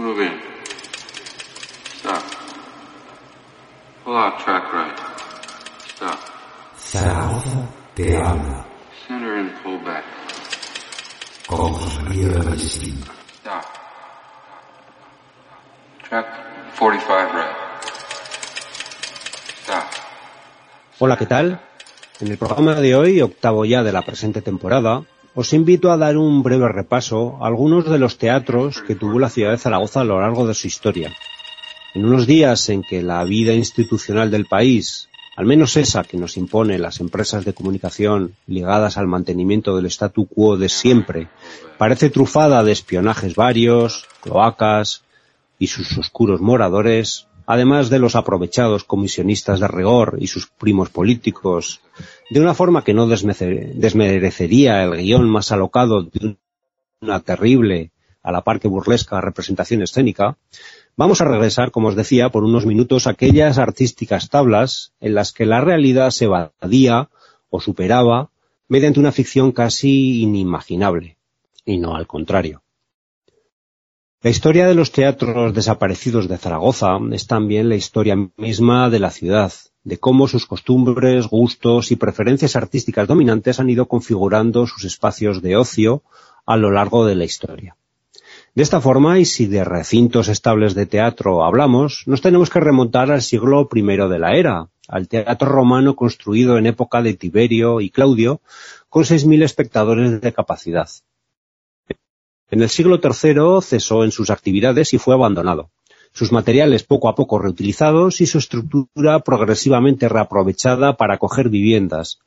Move in. Stop. Pull out track right. Stop. Zaragoza te habla Center and pull back. con José María Ballestín. Stop. Track 45 right. Stop. Hola, ¿qué tal? En el programa de hoy, octavo ya de la presente temporada, os invito a dar un breve repaso a algunos de los teatros que tuvo la ciudad de Zaragoza a lo largo de su historia. En unos días en que la vida institucional del país, al menos esa que nos impone las empresas de comunicación ligadas al mantenimiento del statu quo de siempre, parece trufada de espionajes varios, cloacas y sus oscuros moradores, además de los aprovechados comisionistas de rigor y sus primos políticos, de una forma que no desmerecería el guion más alocado de una terrible, a la par que burlesca representación escénica, vamos a regresar, como os decía, por unos minutos a aquellas artísticas tablas en las que la realidad se evadía o superaba mediante una ficción casi inimaginable, y no al contrario. La historia de los teatros desaparecidos de Zaragoza es también la historia misma de la ciudad, de cómo sus costumbres, gustos y preferencias artísticas dominantes han ido configurando sus espacios de ocio a lo largo de la historia. De esta forma, y si de recintos estables de teatro hablamos, nos tenemos que remontar al siglo I de la era, al teatro romano construido en época de Tiberio y Claudio, con 6.000 espectadores de capacidad. En el siglo III cesó en sus actividades y fue abandonado. Sus materiales poco a poco reutilizados y su estructura progresivamente reaprovechada para acoger viviendas,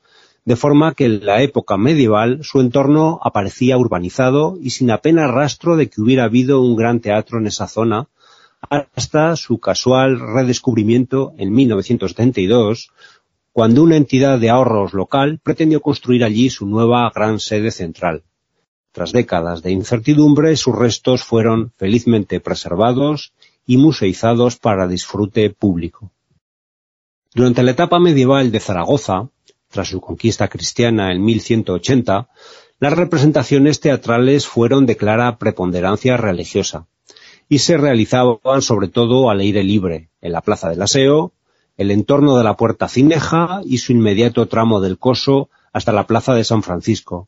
de forma que en la época medieval su entorno aparecía urbanizado y sin apenas rastro de que hubiera habido un gran teatro en esa zona, hasta su casual redescubrimiento en 1972, cuando una entidad de ahorros local pretendió construir allí su nueva gran sede central. Tras décadas de incertidumbre, sus restos fueron felizmente preservados y museizados para disfrute público. Durante la etapa medieval de Zaragoza, tras su conquista cristiana en 1180, las representaciones teatrales fueron de clara preponderancia religiosa y se realizaban sobre todo al aire libre, en la Plaza del Aseo, el entorno de la Puerta Cineja y su inmediato tramo del Coso hasta la Plaza de San Francisco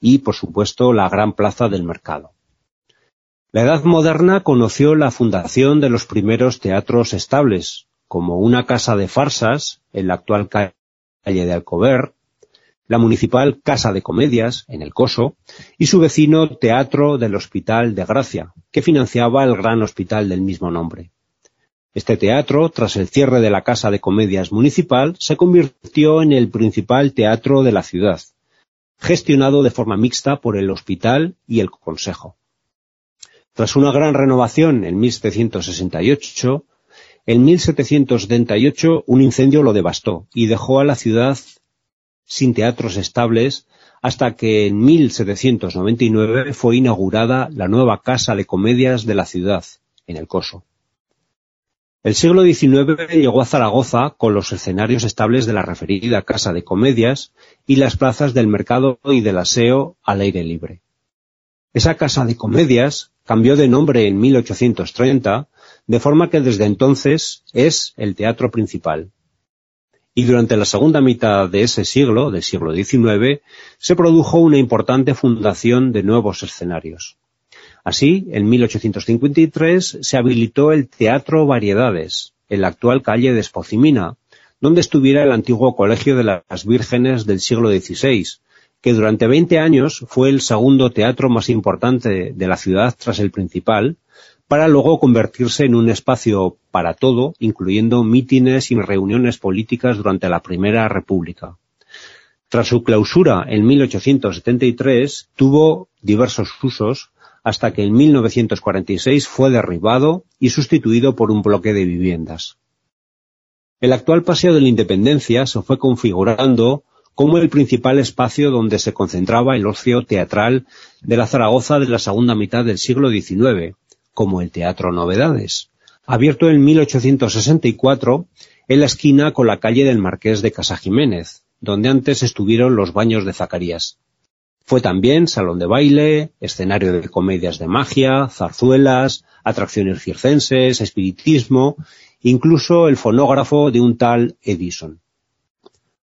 y, por supuesto, la gran Plaza del Mercado. La Edad Moderna conoció la fundación de los primeros teatros estables, como una casa de farsas en la actual calle de Alcover, la municipal Casa de Comedias, en el Coso, y su vecino Teatro del Hospital de Gracia, que financiaba el gran hospital del mismo nombre. Este teatro, tras el cierre de la Casa de Comedias municipal, se convirtió en el principal teatro de la ciudad, gestionado de forma mixta por el hospital y el consejo. Tras una gran renovación en 1768, en 1778 un incendio lo devastó y dejó a la ciudad sin teatros estables hasta que en 1799 fue inaugurada la nueva Casa de Comedias de la ciudad, en el Coso. El siglo XIX llegó a Zaragoza con los escenarios estables de la referida Casa de Comedias y las plazas del mercado y del aseo al aire libre. Esa Casa de Comedias cambió de nombre en 1830, de forma que desde entonces es el teatro principal. Y durante la segunda mitad de ese siglo, del siglo XIX, se produjo una importante fundación de nuevos escenarios. Así, en 1853 se habilitó el Teatro Variedades, en la actual calle de Espocimina, donde estuviera el antiguo Colegio de las Vírgenes del siglo XVI, que durante 20 años fue el segundo teatro más importante de la ciudad tras el principal, para luego convertirse en un espacio para todo, incluyendo mítines y reuniones políticas durante la Primera República. Tras su clausura en 1873, tuvo diversos usos hasta que en 1946 fue derribado y sustituido por un bloque de viviendas. El actual Paseo de la Independencia se fue configurando como el principal espacio donde se concentraba el ocio teatral de la Zaragoza de la segunda mitad del siglo XIX, como el Teatro Novedades, abierto en 1864 en la esquina con la calle del Marqués de Casa Jiménez, donde antes estuvieron los baños de Zacarías. Fue también salón de baile, escenario de comedias de magia, zarzuelas, atracciones circenses, espiritismo, incluso el fonógrafo de un tal Edison.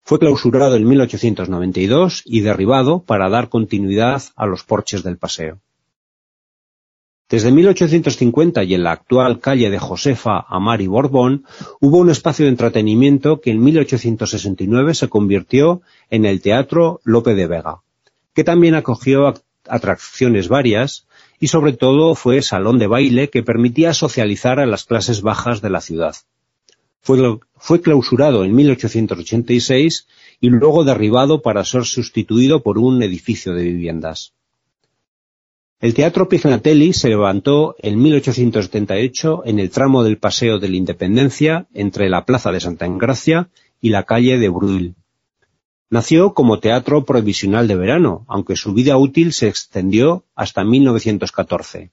Fue clausurado en 1892 y derribado para dar continuidad a los porches del paseo. Desde 1850 y en la actual calle de Josefa Amari Borbón hubo un espacio de entretenimiento que en 1869 se convirtió en el Teatro Lope de Vega, que también acogió atracciones varias y sobre todo fue salón de baile que permitía socializar a las clases bajas de la ciudad. Fue, clausurado en 1886 y luego derribado para ser sustituido por un edificio de viviendas. El Teatro Pignatelli se levantó en 1878 en el tramo del Paseo de la Independencia entre la Plaza de Santa Engracia y la calle de Bruil. Nació como teatro provisional de verano, aunque su vida útil se extendió hasta 1914.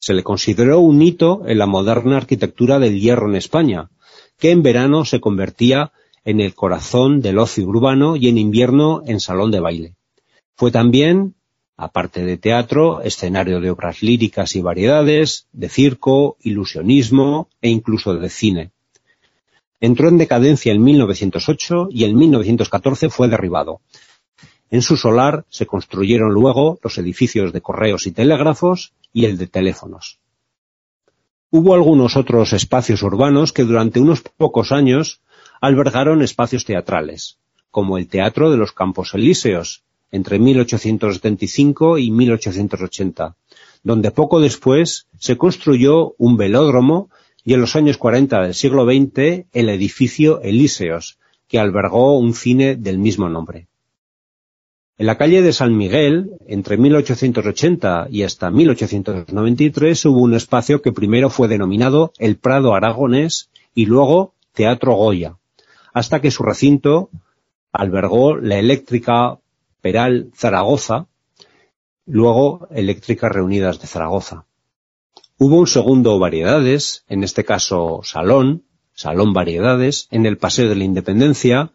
Se le consideró un hito en la moderna arquitectura del hierro en España, que en verano se convertía en el corazón del ocio urbano y en invierno en salón de baile. Fue también aparte de teatro, escenario de obras líricas y variedades, de circo, ilusionismo e incluso de cine. Entró en decadencia en 1908 y en 1914 fue derribado. En su solar se construyeron luego los edificios de correos y telégrafos y el de teléfonos. Hubo algunos otros espacios urbanos que durante unos pocos años albergaron espacios teatrales, como el Teatro de los Campos Elíseos, entre 1875 y 1880, donde poco después se construyó un velódromo y en los años 40 del siglo XX el edificio Elíseos, que albergó un cine del mismo nombre. En la calle de San Miguel, entre 1880 y hasta 1893, hubo un espacio que primero fue denominado el Prado Aragonés y luego Teatro Goya, hasta que su recinto albergó la eléctrica Peral Zaragoza, luego Eléctricas Reunidas de Zaragoza. Hubo un segundo Variedades, en este caso Salón, Salón Variedades, en el Paseo de la Independencia,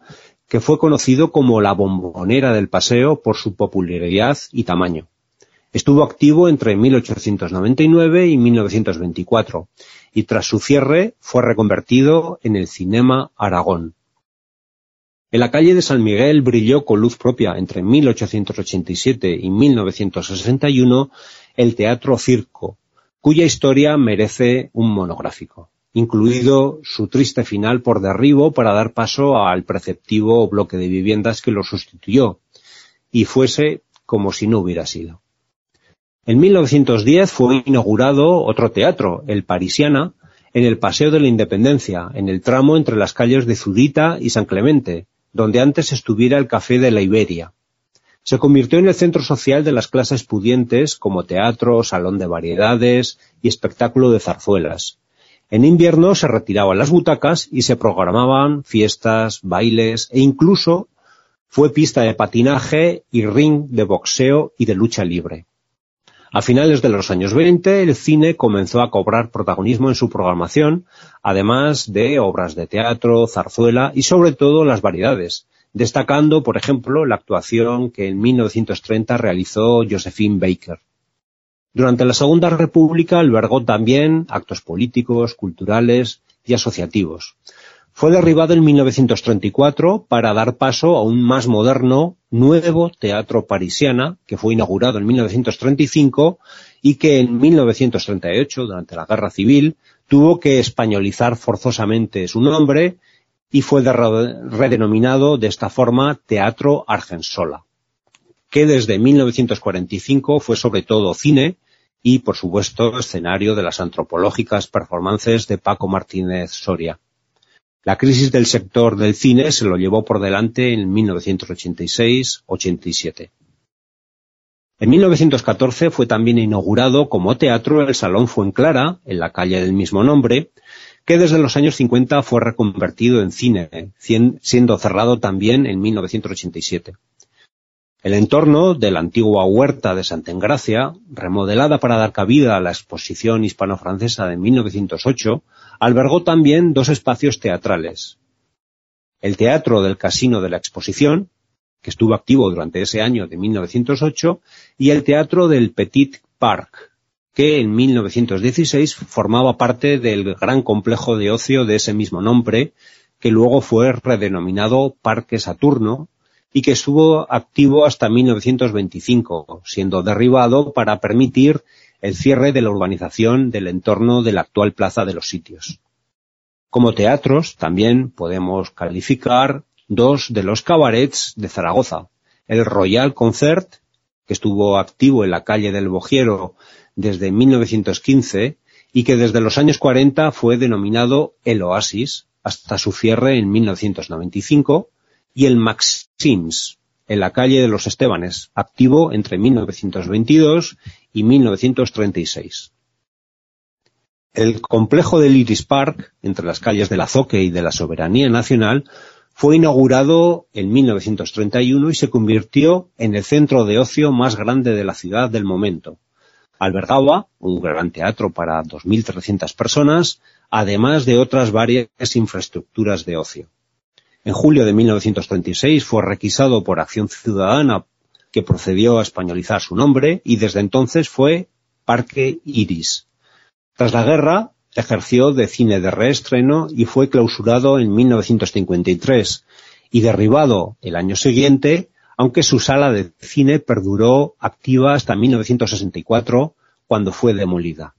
que fue conocido como la bombonera del paseo por su popularidad y tamaño. Estuvo activo entre 1899 y 1924 y tras su cierre fue reconvertido en el Cinema Aragón. En la calle de San Miguel brilló con luz propia entre 1887 y 1961 el Teatro Circo, cuya historia merece un monográfico, incluido su triste final por derribo para dar paso al preceptivo bloque de viviendas que lo sustituyó, y fuese como si no hubiera sido. En 1910 fue inaugurado otro teatro, el Parisiana, en el Paseo de la Independencia, en el tramo entre las calles de Zurita y San Clemente, donde antes estuviera el Café de la Iberia. Se convirtió en el centro social de las clases pudientes como teatro, salón de variedades y espectáculo de zarzuelas. En invierno se retiraban las butacas y se programaban fiestas, bailes e incluso fue pista de patinaje y ring de boxeo y de lucha libre. A finales de los años 20, el cine comenzó a cobrar protagonismo en su programación, además de obras de teatro, zarzuela y sobre todo las variedades, destacando, por ejemplo, la actuación que en 1930 realizó Josephine Baker. Durante la Segunda República albergó también actos políticos, culturales y asociativos. Fue derribado en 1934 para dar paso a un más moderno, nuevo teatro parisiana, que fue inaugurado en 1935 y que en 1938, durante la Guerra Civil, tuvo que españolizar forzosamente su nombre y fue redenominado de esta forma Teatro Argensola, que desde 1945 fue sobre todo cine y, por supuesto, escenario de las antropológicas performances de Paco Martínez Soria. La crisis del sector del cine se lo llevó por delante en 1986-87. En 1914 fue también inaugurado como teatro el Salón Fuenclara, en la calle del mismo nombre, que desde los años 50 fue reconvertido en cine, siendo cerrado también en 1987. El entorno de la antigua huerta de Santa Engracia, remodelada para dar cabida a la exposición hispano-francesa de 1908, albergó también dos espacios teatrales. El Teatro del Casino de la Exposición, que estuvo activo durante ese año de 1908, y el Teatro del Petit Parc, que en 1916 formaba parte del gran complejo de ocio de ese mismo nombre, que luego fue redenominado Parque Saturno y que estuvo activo hasta 1925, siendo derribado para permitir el cierre de la urbanización del entorno de la actual Plaza de los Sitios. Como teatros también podemos calificar dos de los cabarets de Zaragoza, el Royal Concert, que estuvo activo en la calle del Bojiero desde 1915 y que desde los años 40 fue denominado el Oasis hasta su cierre en 1995 y el Maxims en la calle de los Estebanes, activo entre 1922 y 1936. El complejo del Iris Park, entre las calles del Azoque y de la Soberanía Nacional, fue inaugurado en 1931 y se convirtió en el centro de ocio más grande de la ciudad del momento, albergaba un gran teatro para 2.300 personas, además de otras varias infraestructuras de ocio. En julio de 1936 fue requisado por Acción Ciudadana, que procedió a españolizar su nombre, y desde entonces fue Parque Iris. Tras la guerra, ejerció de cine de reestreno y fue clausurado en 1953, y derribado el año siguiente aunque su sala de cine perduró activa hasta 1964, cuando fue demolida.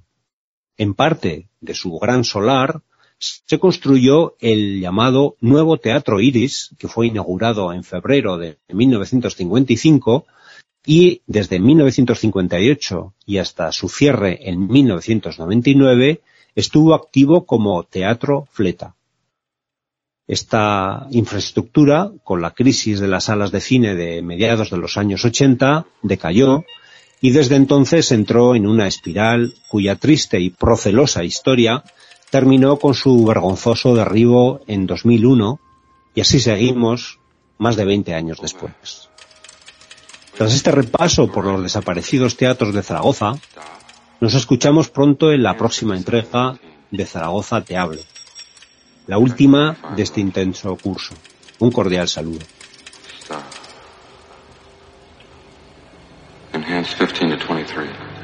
En parte de su gran solar se construyó el llamado Nuevo Teatro Iris, que fue inaugurado en febrero de 1955 y desde 1958 y hasta su cierre en 1999 estuvo activo como Teatro Fleta. Esta infraestructura, con la crisis de las salas de cine de mediados de los años 80, decayó y desde entonces entró en una espiral cuya triste y procelosa historia terminó con su vergonzoso derribo en 2001 y así seguimos más de 20 años después. Tras este repaso por los desaparecidos teatros de Zaragoza, nos escuchamos pronto en la próxima entrega de Zaragoza Te Hablo la última de este intenso curso. Un cordial saludo. Enhance 15 to 23.